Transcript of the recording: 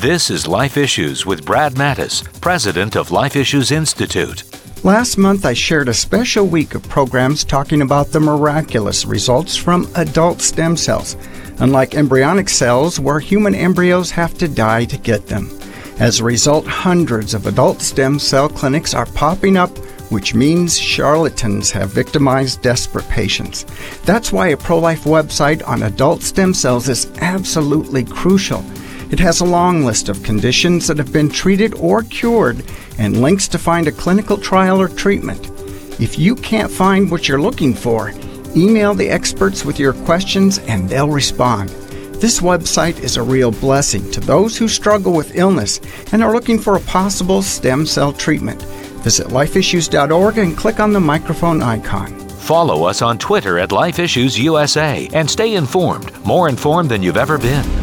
This is Life Issues with Brad Mattes, president of Life Issues Institute. Last month, I shared a special week of programs talking about the miraculous results from adult stem cells, unlike embryonic cells where human embryos have to die to get them. As a result, hundreds of adult stem cell clinics are popping up, which means charlatans have victimized desperate patients. That's why a pro life website on adult stem cells is absolutely crucial. It has a long list of conditions that have been treated or cured and links to find a clinical trial or treatment. If you can't find what you're looking for, email the experts with your questions and they'll respond. This website is a real blessing to those who struggle with illness and are looking for a possible stem cell treatment. Visit lifeissues.org and click on the microphone icon. Follow us on Twitter at Life Issues USA and stay informed, more informed than you've ever been.